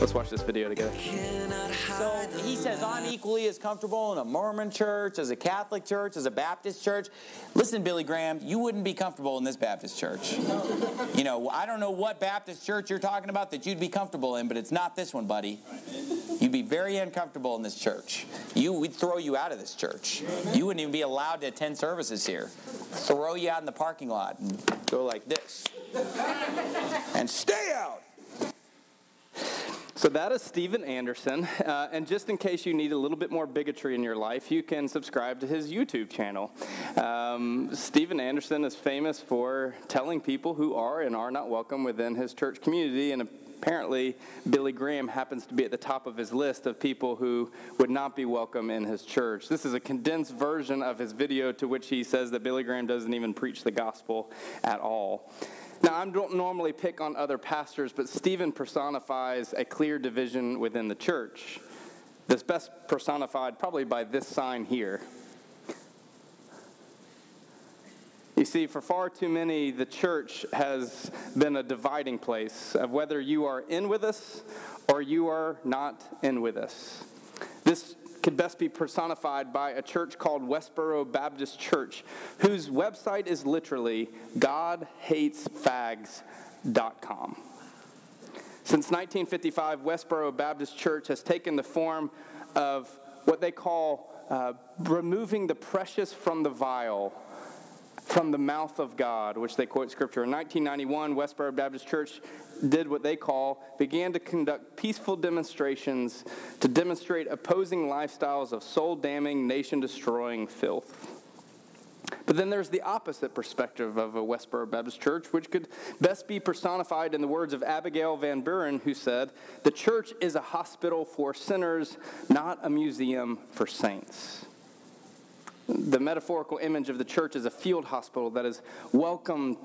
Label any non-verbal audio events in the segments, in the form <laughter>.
Let's watch this video together. So he says, I'm equally as comfortable in a Mormon church, as a Catholic church, as a Baptist church. Listen, Billy Graham, you wouldn't be comfortable in this Baptist church. You know, I don't know what Baptist church you're talking about that you'd be comfortable in, but it's not this one, buddy. You'd be very uncomfortable in this church. You, we'd throw you out of this church. You wouldn't even be allowed to attend services here. Throw you out in the parking lot and go like this. And stay out. So that is Steven Anderson. Uh, and just in case you need a little bit more bigotry in your life, you can subscribe to his YouTube channel. Um, Steven Anderson is famous for telling people who are and are not welcome within his church community. And apparently, Billy Graham happens to be at the top of his list of people who would not be welcome in his church. This is a condensed version of his video to which he says that Billy Graham doesn't even preach the gospel at all. Now, I don't normally pick on other pastors, but Steven personifies a clear division within the church. That's best personified probably by this sign here. You see, for far too many, the church has been a dividing place of whether you are in with us or you are not in with us. This could best be personified by a church called Westboro Baptist Church, whose website is literally GodHatesFags.com. Since 1955, Westboro Baptist Church has taken the form of what they call uh, removing the precious from the vile from the mouth of God, which they quote scripture. In 1991, Westboro Baptist Church did what they call began to conduct peaceful demonstrations to demonstrate opposing lifestyles of soul damning, nation destroying filth. But then there's the opposite perspective of a Westboro Baptist church, which could best be personified in the words of Abigail Van Buren, who said, The church is a hospital for sinners, not a museum for saints. The metaphorical image of the church is a field hospital that is welcome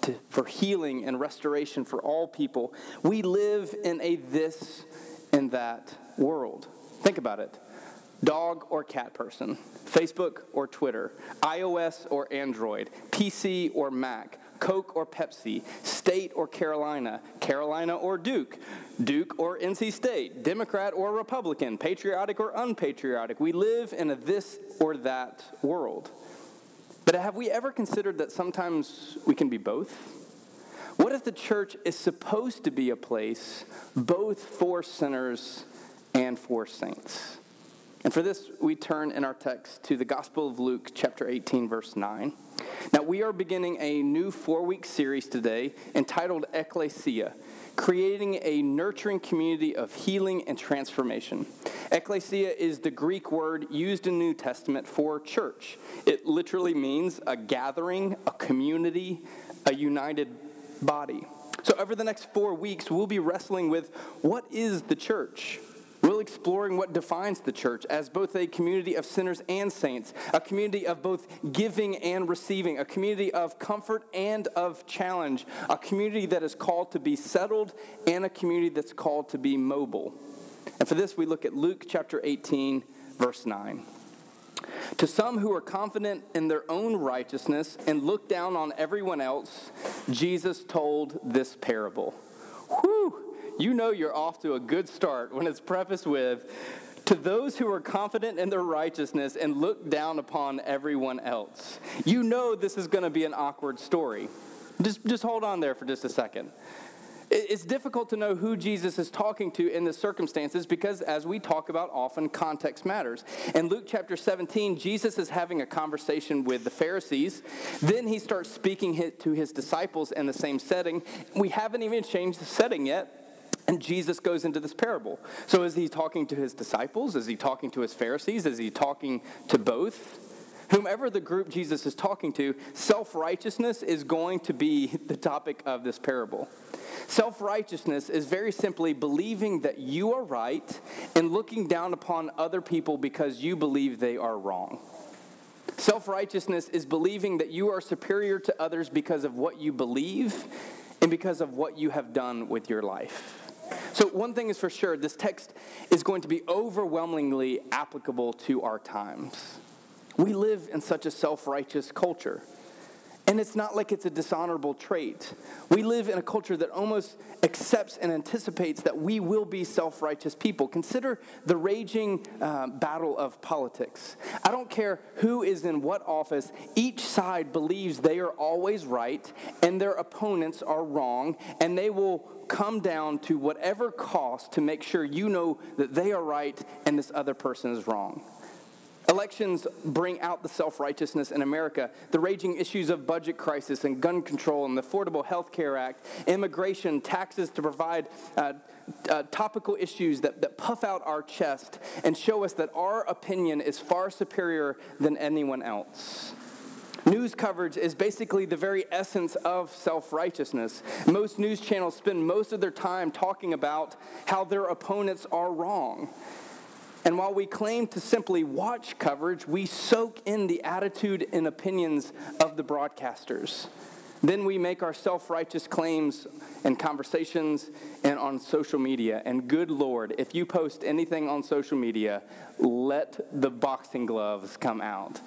to, for healing and restoration for all people. We live in a this and that world. Think about it. Dog or cat person, Facebook or Twitter, iOS or Android, PC or Mac, Coke or Pepsi, State or Carolina, Carolina or Duke, Duke or NC State, Democrat or Republican, patriotic or unpatriotic. We live in a this or that world. But have we ever considered that sometimes we can be both? What if the church is supposed to be a place both for sinners and for saints? And for this, we turn in our text to the Gospel of Luke, chapter 18, verse 9. Now, we are beginning a new four week series today entitled Ecclesia creating a nurturing community of healing and transformation. Ecclesia is the Greek word used in the New Testament for church. It literally means a gathering, a community, a united body. So, over the next four weeks, we'll be wrestling with what is the church? We'll exploring what defines the church as both a community of sinners and saints, a community of both giving and receiving, a community of comfort and of challenge, a community that is called to be settled, and a community that's called to be mobile. And for this, we look at Luke chapter 18, verse 9. To some who are confident in their own righteousness and look down on everyone else, Jesus told this parable. Whew! You know you're off to a good start when it's prefaced with, to those who are confident in their righteousness and look down upon everyone else. You know this is going to be an awkward story. Just, just hold on there for just a second. It's difficult to know who Jesus is talking to in the circumstances because, as we talk about often, context matters. In Luke chapter 17, Jesus is having a conversation with the Pharisees. Then he starts speaking to his disciples in the same setting. We haven't even changed the setting yet. And Jesus goes into this parable. So is he talking to his disciples? Is he talking to his Pharisees? Is he talking to both? Whomever the group Jesus is talking to, self righteousness is going to be <laughs> the topic of this parable. Self righteousness is very simply believing that you are right and looking down upon other people because you believe they are wrong. Self righteousness is believing that you are superior to others because of what you believe and because of what you have done with your life. So, one thing is for sure this text is going to be overwhelmingly applicable to our times. We live in such a self righteous culture. And it's not like it's a dishonorable trait. We live in a culture that almost accepts and anticipates that we will be self righteous people. Consider the raging uh, battle of politics. I don't care who is in what office, each side believes they are always right and their opponents are wrong, and they will come down to whatever cost to make sure you know that they are right and this other person is wrong. Elections bring out the self righteousness in America. The raging issues of budget crisis and gun control and the Affordable Health Care Act, immigration, taxes to provide uh, uh, topical issues that, that puff out our chest and show us that our opinion is far superior than anyone else. News coverage is basically the very essence of self righteousness. Most news channels spend most of their time talking about how their opponents are wrong. And while we claim to simply watch coverage, we soak in the attitude and opinions of the broadcasters. Then we make our self righteous claims and conversations and on social media. And good Lord, if you post anything on social media, let the boxing gloves come out.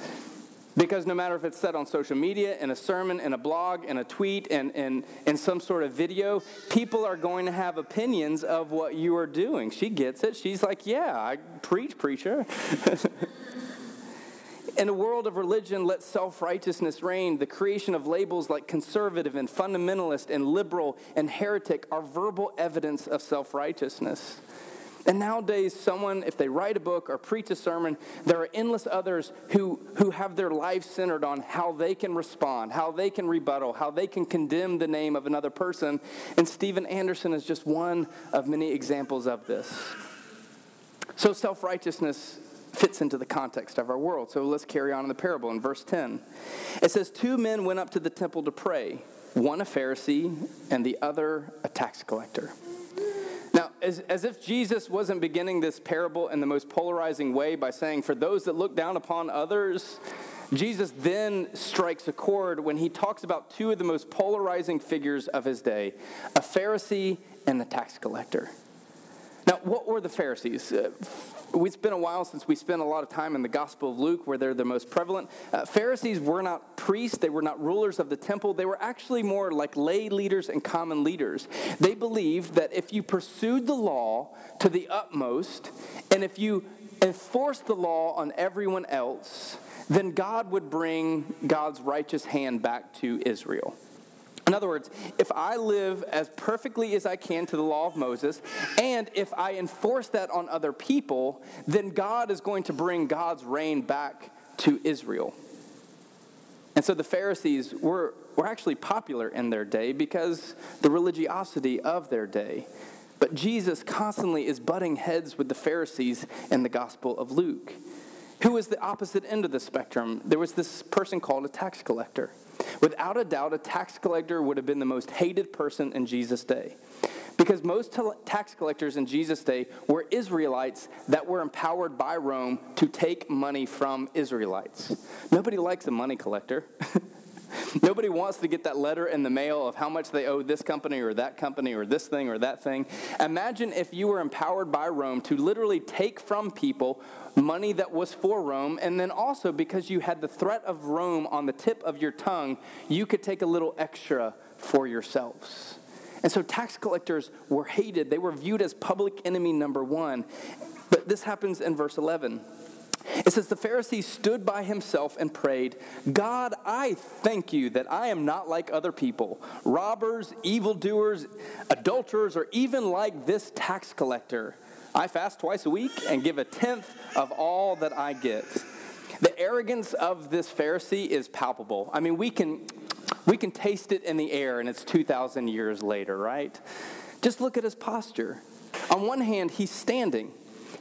Because no matter if it's said on social media, in a sermon, in a blog, in a tweet, and in, in some sort of video, people are going to have opinions of what you are doing. She gets it. She's like, yeah, I preach, preacher. <laughs> in a world of religion, let self righteousness reign. The creation of labels like conservative and fundamentalist and liberal and heretic are verbal evidence of self righteousness. And nowadays, someone, if they write a book or preach a sermon, there are endless others who, who have their life centered on how they can respond, how they can rebuttal, how they can condemn the name of another person. And Steven Anderson is just one of many examples of this. So, self righteousness fits into the context of our world. So, let's carry on in the parable in verse 10. It says, Two men went up to the temple to pray, one a Pharisee and the other a tax collector as, as if Jesus wasn't beginning this parable in the most polarizing way by saying, For those that look down upon others, Jesus then strikes a chord when he talks about two of the most polarizing figures of his day a Pharisee and a tax collector. Now, what were the Pharisees? Uh, it's been a while since we spent a lot of time in the Gospel of Luke, where they're the most prevalent. Uh, Pharisees were not priests, they were not rulers of the temple. They were actually more like lay leaders and common leaders. They believed that if you pursued the law to the utmost, and if you enforced the law on everyone else, then God would bring God's righteous hand back to Israel. In other words, if I live as perfectly as I can to the law of Moses, and if I enforce that on other people, then God is going to bring God's reign back to Israel. And so the Pharisees were, were actually popular in their day because the religiosity of their day. But Jesus constantly is butting heads with the Pharisees in the Gospel of Luke. Who was the opposite end of the spectrum? There was this person called a tax collector. Without a doubt, a tax collector would have been the most hated person in Jesus' day. Because most tax collectors in Jesus' day were Israelites that were empowered by Rome to take money from Israelites. Nobody likes a money collector. <laughs> Nobody wants to get that letter in the mail of how much they owe this company or that company or this thing or that thing. Imagine if you were empowered by Rome to literally take from people money that was for Rome, and then also because you had the threat of Rome on the tip of your tongue, you could take a little extra for yourselves. And so tax collectors were hated, they were viewed as public enemy number one. But this happens in verse 11. It says, The Pharisee stood by himself and prayed, God, I thank you that I am not like other people, robbers, evildoers, adulterers, or even like this tax collector. I fast twice a week and give a tenth of all that I get. The arrogance of this Pharisee is palpable. I mean, we can, we can taste it in the air, and it's 2,000 years later, right? Just look at his posture. On one hand, he's standing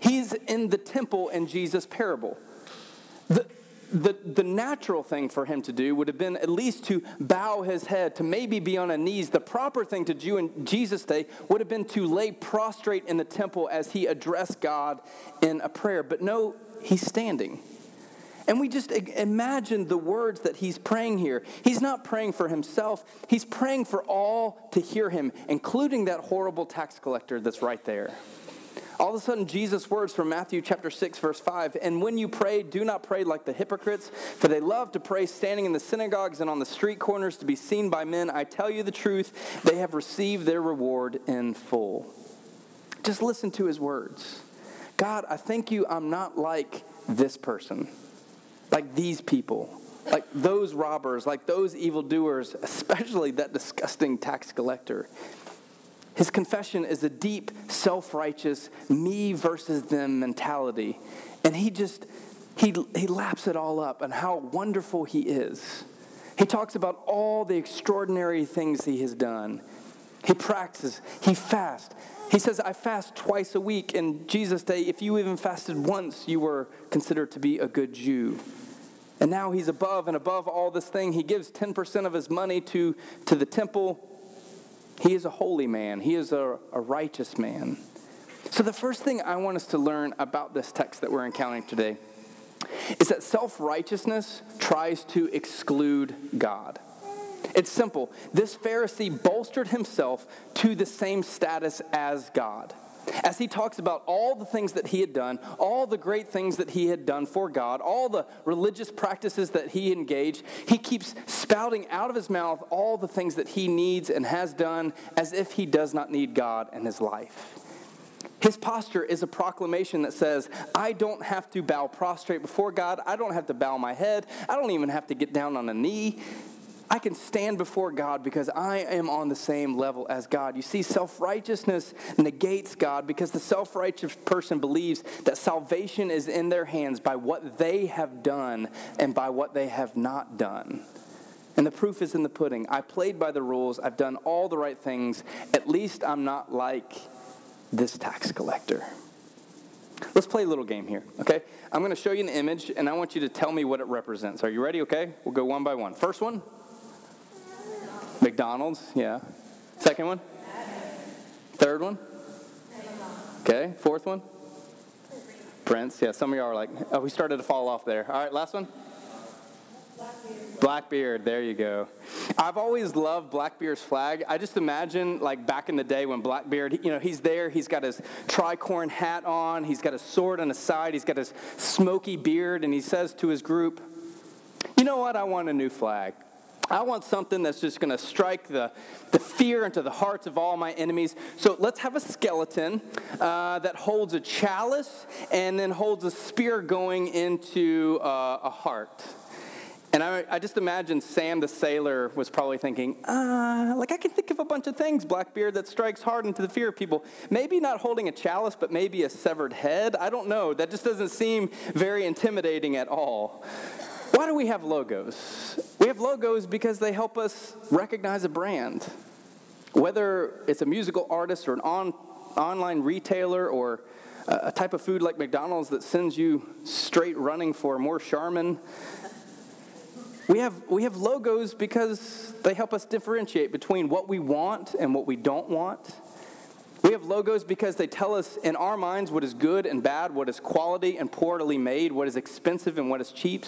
He's in the temple in Jesus' parable. The, the, the natural thing for him to do would have been at least to bow his head, to maybe be on his knees. The proper thing to do in Jesus' day would have been to lay prostrate in the temple as he addressed God in a prayer. But no, he's standing. And we just imagine the words that he's praying here. He's not praying for himself, he's praying for all to hear him, including that horrible tax collector that's right there. All of a sudden, Jesus' words from Matthew chapter 6, verse 5 And when you pray, do not pray like the hypocrites, for they love to pray standing in the synagogues and on the street corners to be seen by men. I tell you the truth, they have received their reward in full. Just listen to his words. God, I thank you I'm not like this person like these people, like those robbers, like those evildoers, <laughs> especially that disgusting tax collector. His confession is a deep, self righteous, me versus them mentality. And he just, he, he laps it all up and how wonderful he is. He talks about all the extraordinary things he has done. He practices, he fasts. He says, I fast twice a week. In Jesus' day, if you even fasted once, you were considered to be a good Jew. And now he's above and above all this thing. He gives 10% of his money to, to the temple. He is a holy man, he is a, a righteous man. So, the first thing I want us to learn about this text that we're encountering today is that self righteousness tries to exclude God. It's simple. This Pharisee bolstered himself to the same status as God as he talks about all the things that he had done, all the great things that he had done for God, all the religious practices that he engaged, he keeps spouting out of his mouth all the things that he needs and has done as if he does not need God in his life. His posture is a proclamation that says, I don't have to bow prostrate before God. I don't have to bow my head. I don't even have to get down on a knee. I can stand before God because I am on the same level as God. You see, self righteousness negates God because the self righteous person believes that salvation is in their hands by what they have done and by what they have not done. And the proof is in the pudding. I played by the rules, I've done all the right things. At least I'm not like this tax collector. Let's play a little game here, okay? I'm going to show you an image, and I want you to tell me what it represents. Are you ready? Okay? We'll go one by one. First one. McDonald's, yeah. Second one? Third one? Okay, fourth one? Prince, yeah, some of y'all are like, oh, we started to fall off there. All right, last one? Blackbeard. Blackbeard, there you go. I've always loved Blackbeard's flag. I just imagine, like, back in the day when Blackbeard, you know, he's there, he's got his tricorn hat on, he's got a sword on his side, he's got his smoky beard, and he says to his group, You know what? I want a new flag. I want something that's just going to strike the, the fear into the hearts of all my enemies. So let's have a skeleton uh, that holds a chalice and then holds a spear going into uh, a heart. And I, I, just imagine Sam the sailor was probably thinking, uh, like I can think of a bunch of things, Blackbeard, that strikes hard into the fear of people. Maybe not holding a chalice, but maybe a severed head. I don't know. That just doesn't seem very intimidating at all. Why do we have logos? We have logos because they help us recognize a brand. Whether it's a musical artist or an on, online retailer or a type of food like McDonald's that sends you straight running for more Charmin. We have, we have logos because they help us differentiate between what we want and what we don't want. We have logos because they tell us in our minds what is good and bad, what is quality and poorly made, what is expensive and what is cheap.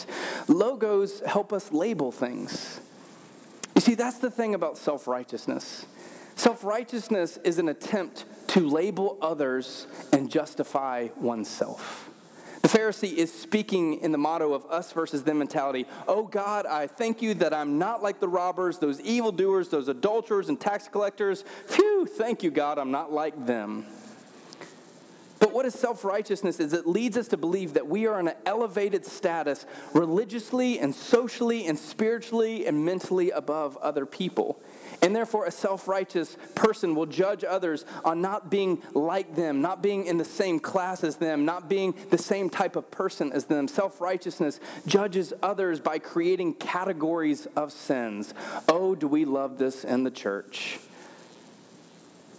Logos help us label things. You see, that's the thing about self righteousness. Self righteousness is an attempt to label others and justify oneself. The Pharisee is speaking in the motto of us versus them mentality. Oh God, I thank you that I'm not like the robbers, those evildoers, those adulterers and tax collectors. Phew, thank you, God, I'm not like them. But what is self righteousness is it leads us to believe that we are in an elevated status religiously and socially and spiritually and mentally above other people. And therefore, a self righteous person will judge others on not being like them, not being in the same class as them, not being the same type of person as them. Self righteousness judges others by creating categories of sins. Oh, do we love this in the church?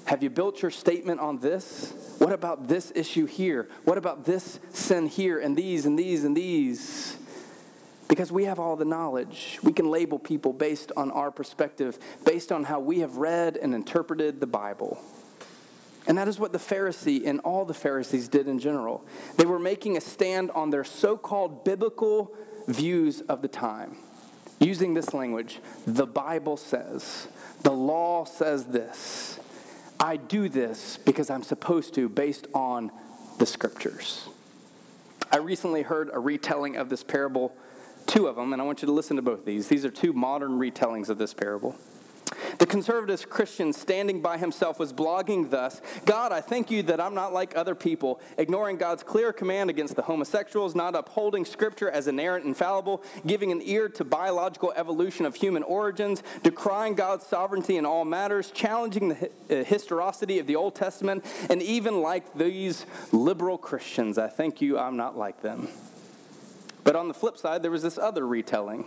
Have you built your statement on this? What about this issue here? What about this sin here and these and these and these? Because we have all the knowledge. We can label people based on our perspective, based on how we have read and interpreted the Bible. And that is what the Pharisee and all the Pharisees did in general. They were making a stand on their so called biblical views of the time, using this language the Bible says, the law says this. I do this because I'm supposed to, based on the scriptures. I recently heard a retelling of this parable two of them, and I want you to listen to both these. These are two modern retellings of this parable. The conservative Christian standing by himself was blogging thus God, I thank you that I'm not like other people, ignoring God's clear command against the homosexuals, not upholding Scripture as inerrant and fallible, giving an ear to biological evolution of human origins, decrying God's sovereignty in all matters, challenging the uh, historicity of the Old Testament, and even like these liberal Christians, I thank you I'm not like them. But on the flip side, there was this other retelling.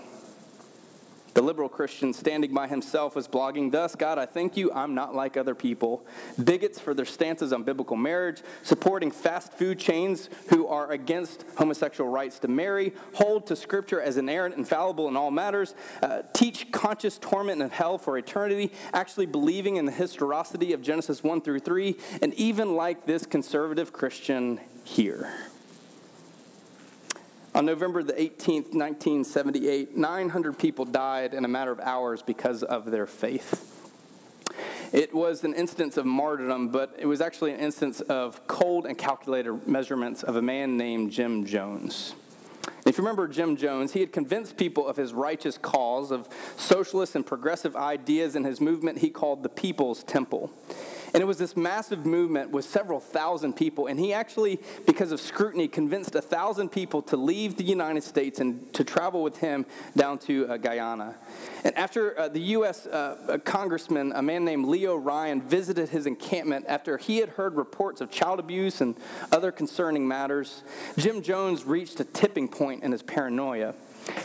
The liberal Christian standing by himself was blogging, Thus, God, I thank you, I'm not like other people. Bigots for their stances on biblical marriage, supporting fast food chains who are against homosexual rights to marry, hold to Scripture as inerrant infallible in all matters, uh, teach conscious torment and hell for eternity, actually believing in the historicity of Genesis 1 through 3, and even like this conservative Christian here. On November the 18th, 1978, 900 people died in a matter of hours because of their faith. It was an instance of martyrdom, but it was actually an instance of cold and calculated measurements of a man named Jim Jones. If you remember Jim Jones, he had convinced people of his righteous cause, of socialist and progressive ideas in his movement he called the People's Temple. And it was this massive movement with several thousand people. And he actually, because of scrutiny, convinced a thousand people to leave the United States and to travel with him down to uh, Guyana. And after uh, the U.S. Uh, congressman, a man named Leo Ryan, visited his encampment after he had heard reports of child abuse and other concerning matters, Jim Jones reached a tipping point in his paranoia.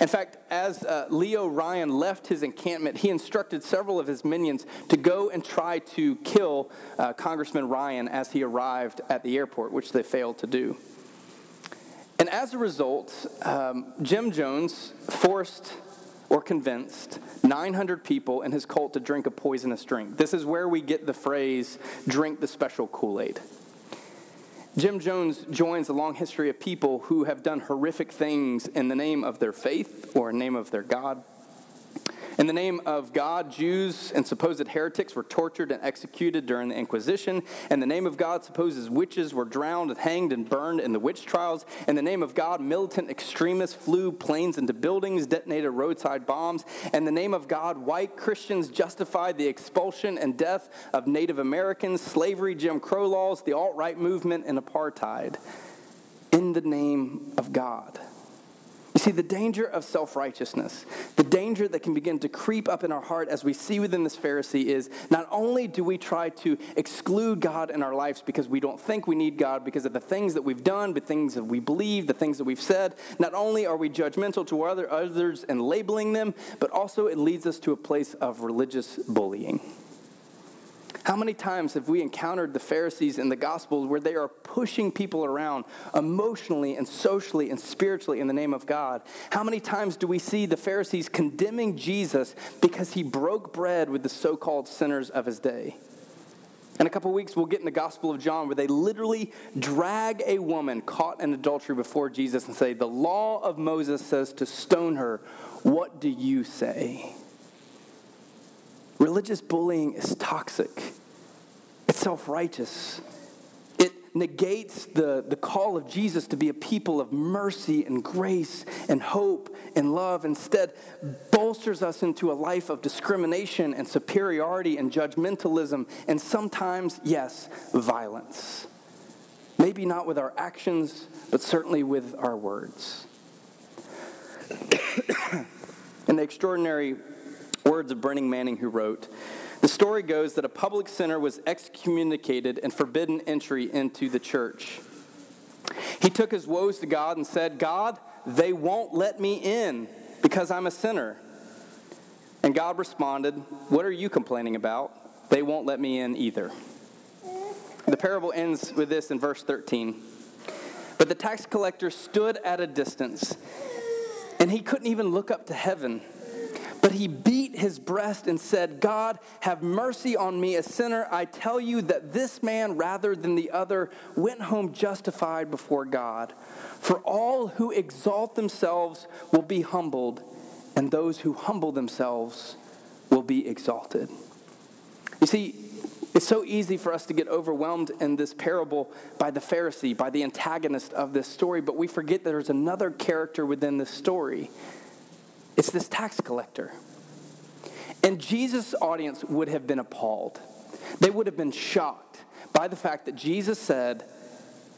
In fact, as uh, Leo Ryan left his encampment, he instructed several of his minions to go and try to kill uh, Congressman Ryan as he arrived at the airport, which they failed to do. And as a result, um, Jim Jones forced or convinced 900 people in his cult to drink a poisonous drink. This is where we get the phrase, drink the special Kool Aid. Jim Jones joins a long history of people who have done horrific things in the name of their faith or name of their God. In the name of God, Jews and supposed heretics were tortured and executed during the Inquisition. In the name of God, supposed witches were drowned, hanged, and burned in the witch trials. In the name of God, militant extremists flew planes into buildings, detonated roadside bombs. In the name of God, white Christians justified the expulsion and death of Native Americans, slavery, Jim Crow laws, the alt right movement, and apartheid. In the name of God. You see, the danger of self righteousness, danger that can begin to creep up in our heart as we see within this Pharisee is not only do we try to exclude God in our lives because we don't think we need God because of the things that we've done, the things that we believe, the things that we've said, not only are we judgmental to other, others and labeling them, but also it leads us to a place of religious bullying. How many times have we encountered the Pharisees in the Gospels where they are pushing people around emotionally and socially and spiritually in the name of God? How many times do we see the Pharisees condemning Jesus because he broke bread with the so called sinners of his day? In a couple weeks, we'll get in the Gospel of John where they literally drag a woman caught in adultery before Jesus and say, The law of Moses says to stone her. What do you say? Religious bullying is toxic, it's self righteous. It negates the, the call of Jesus to be a people of mercy and grace and hope and love. Instead, bolsters us into a life of discrimination and superiority and judgmentalism, and sometimes, yes, violence. Maybe not with our actions, but certainly with our words. <coughs> The extraordinary words of Brennan Manning, who wrote, the story goes that a public sinner was excommunicated and forbidden entry into the church. He took his woes to God and said, God, they won't let me in because I'm a sinner. And God responded, What are you complaining about? They won't let me in either. The parable ends with this in verse 13. But the tax collector stood at a distance and he couldn't even look up to heaven. But he beat his breast and said, God, have mercy on me, a sinner. I tell you that this man, rather than the other, went home justified before God. For all who exalt themselves will be humbled, and those who humble themselves will be exalted. You see, it's so easy for us to get overwhelmed in this parable by the Pharisee, by the antagonist of this story, but we forget that there's another character within this story. It's this tax collector. And Jesus' audience would have been appalled. They would have been shocked by the fact that Jesus said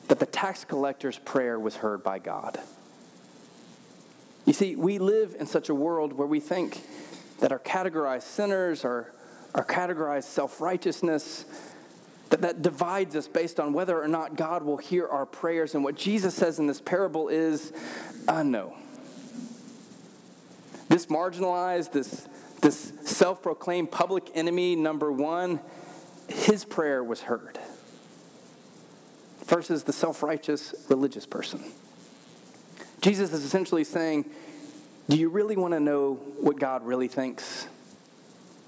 that the tax collector's prayer was heard by God. You see, we live in such a world where we think that our categorized sinners are our categorized self righteousness, that, that divides us based on whether or not God will hear our prayers. And what Jesus says in this parable is uh, no. This marginalized, this, this self proclaimed public enemy, number one, his prayer was heard versus the self righteous religious person. Jesus is essentially saying, Do you really want to know what God really thinks?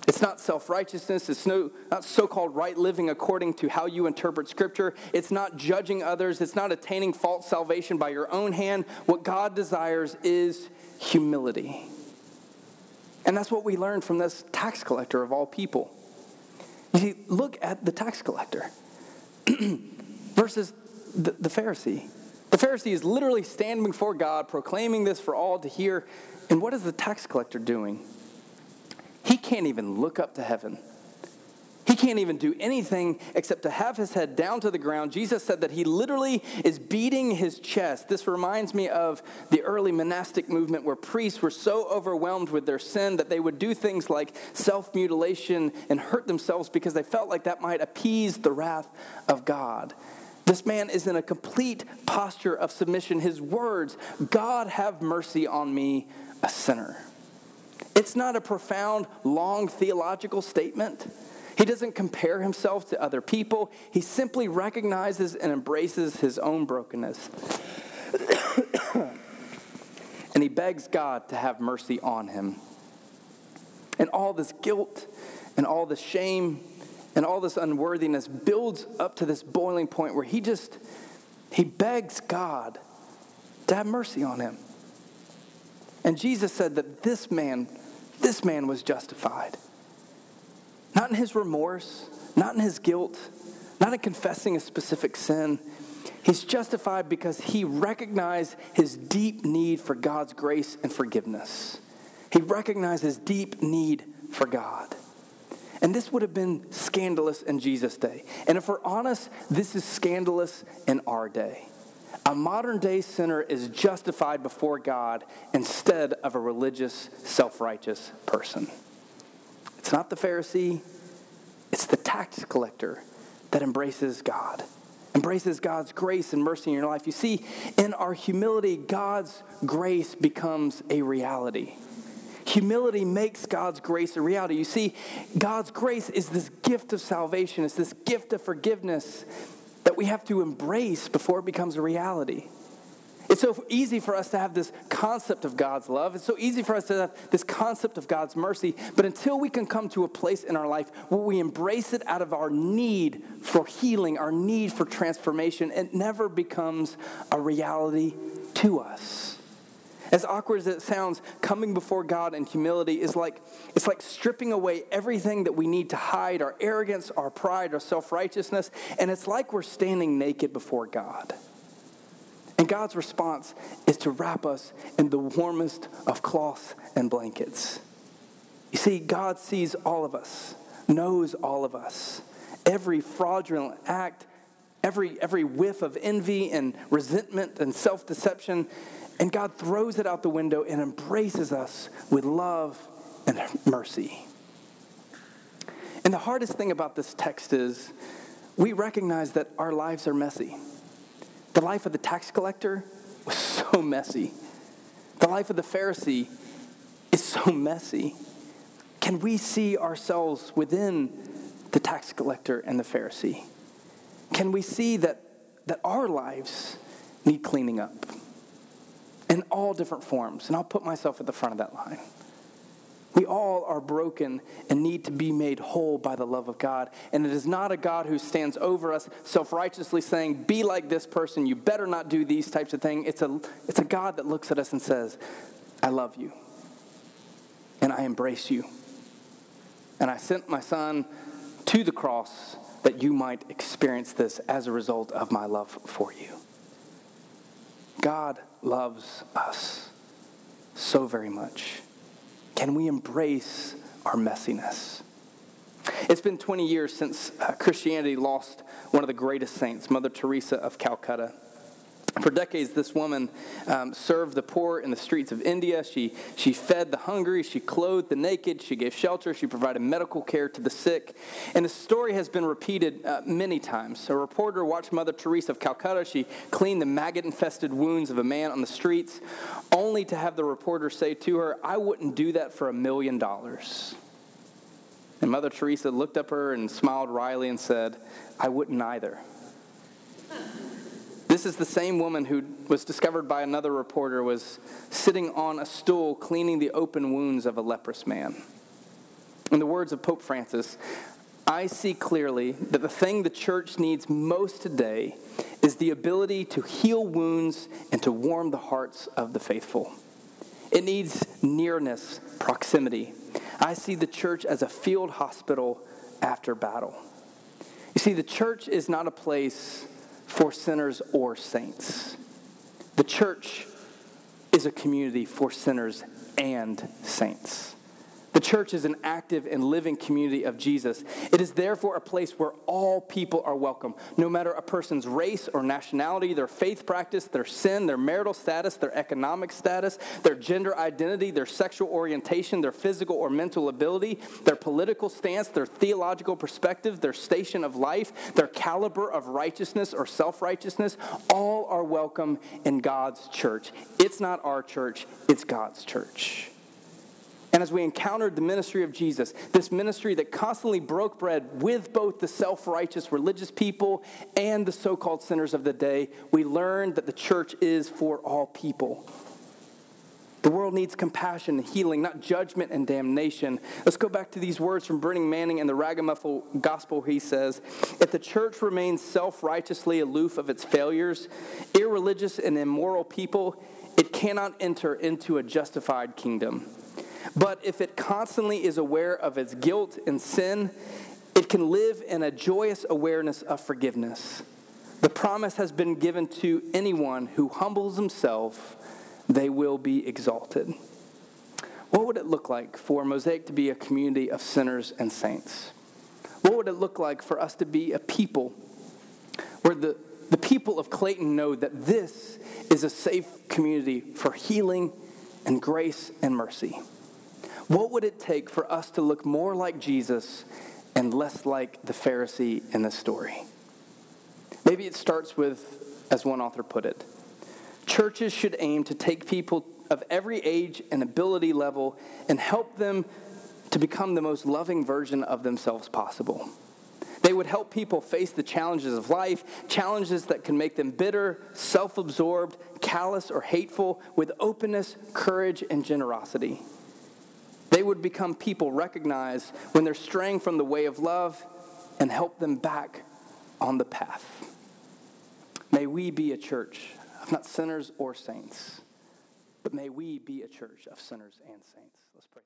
It's not self righteousness. It's no, not so called right living according to how you interpret Scripture. It's not judging others. It's not attaining false salvation by your own hand. What God desires is humility. And that's what we learn from this tax collector of all people. You see, look at the tax collector <clears throat> versus the, the Pharisee. The Pharisee is literally standing before God, proclaiming this for all to hear. And what is the tax collector doing? He can't even look up to heaven. Can't even do anything except to have his head down to the ground. Jesus said that he literally is beating his chest. This reminds me of the early monastic movement where priests were so overwhelmed with their sin that they would do things like self mutilation and hurt themselves because they felt like that might appease the wrath of God. This man is in a complete posture of submission. His words, God have mercy on me, a sinner. It's not a profound, long theological statement. He doesn't compare himself to other people. He simply recognizes and embraces his own brokenness. <coughs> and he begs God to have mercy on him. And all this guilt and all this shame and all this unworthiness builds up to this boiling point where he just he begs God to have mercy on him. And Jesus said that this man this man was justified. Not in his remorse, not in his guilt, not in confessing a specific sin. He's justified because he recognized his deep need for God's grace and forgiveness. He recognized his deep need for God. And this would have been scandalous in Jesus' day. And if we're honest, this is scandalous in our day. A modern day sinner is justified before God instead of a religious, self righteous person. It's not the Pharisee, it's the tax collector that embraces God, embraces God's grace and mercy in your life. You see, in our humility, God's grace becomes a reality. Humility makes God's grace a reality. You see, God's grace is this gift of salvation, it's this gift of forgiveness that we have to embrace before it becomes a reality. It's so easy for us to have this concept of God's love. It's so easy for us to have this concept of God's mercy. But until we can come to a place in our life where we embrace it out of our need for healing, our need for transformation, it never becomes a reality to us. As awkward as it sounds, coming before God in humility is like it's like stripping away everything that we need to hide, our arrogance, our pride, our self-righteousness, and it's like we're standing naked before God. And God's response is to wrap us in the warmest of cloths and blankets. You see, God sees all of us, knows all of us. Every fraudulent act, every, every whiff of envy and resentment and self deception, and God throws it out the window and embraces us with love and mercy. And the hardest thing about this text is we recognize that our lives are messy. The life of the tax collector was so messy. The life of the Pharisee is so messy. Can we see ourselves within the tax collector and the Pharisee? Can we see that, that our lives need cleaning up? in all different forms, and I'll put myself at the front of that line. We all are broken and need to be made whole by the love of God. And it is not a God who stands over us self righteously saying, Be like this person, you better not do these types of things. It's a, it's a God that looks at us and says, I love you, and I embrace you. And I sent my son to the cross that you might experience this as a result of my love for you. God loves us so very much. Can we embrace our messiness? It's been 20 years since uh, Christianity lost one of the greatest saints, Mother Teresa of Calcutta. For decades, this woman um, served the poor in the streets of India. She, she fed the hungry. She clothed the naked. She gave shelter. She provided medical care to the sick. And the story has been repeated uh, many times. A reporter watched Mother Teresa of Calcutta. She cleaned the maggot infested wounds of a man on the streets, only to have the reporter say to her, I wouldn't do that for a million dollars. And Mother Teresa looked up her and smiled wryly and said, I wouldn't either. This is the same woman who was discovered by another reporter was sitting on a stool cleaning the open wounds of a leprous man. In the words of Pope Francis, I see clearly that the thing the church needs most today is the ability to heal wounds and to warm the hearts of the faithful. It needs nearness, proximity. I see the church as a field hospital after battle. You see, the church is not a place for sinners or saints. The church is a community for sinners and saints. The church is an active and living community of Jesus. It is therefore a place where all people are welcome, no matter a person's race or nationality, their faith practice, their sin, their marital status, their economic status, their gender identity, their sexual orientation, their physical or mental ability, their political stance, their theological perspective, their station of life, their caliber of righteousness or self righteousness. All are welcome in God's church. It's not our church, it's God's church. And as we encountered the ministry of Jesus, this ministry that constantly broke bread with both the self righteous religious people and the so called sinners of the day, we learned that the church is for all people. The world needs compassion and healing, not judgment and damnation. Let's go back to these words from Brennan Manning in the Ragamuffin Gospel. He says, If the church remains self righteously aloof of its failures, irreligious and immoral people, it cannot enter into a justified kingdom. But if it constantly is aware of its guilt and sin, it can live in a joyous awareness of forgiveness. The promise has been given to anyone who humbles himself, they will be exalted. What would it look like for Mosaic to be a community of sinners and saints? What would it look like for us to be a people where the, the people of Clayton know that this is a safe community for healing and grace and mercy? What would it take for us to look more like Jesus and less like the Pharisee in this story? Maybe it starts with, as one author put it, churches should aim to take people of every age and ability level and help them to become the most loving version of themselves possible. They would help people face the challenges of life, challenges that can make them bitter, self absorbed, callous, or hateful, with openness, courage, and generosity. They would become people recognized when they're straying from the way of love and help them back on the path. May we be a church of not sinners or saints, but may we be a church of sinners and saints. Let's pray.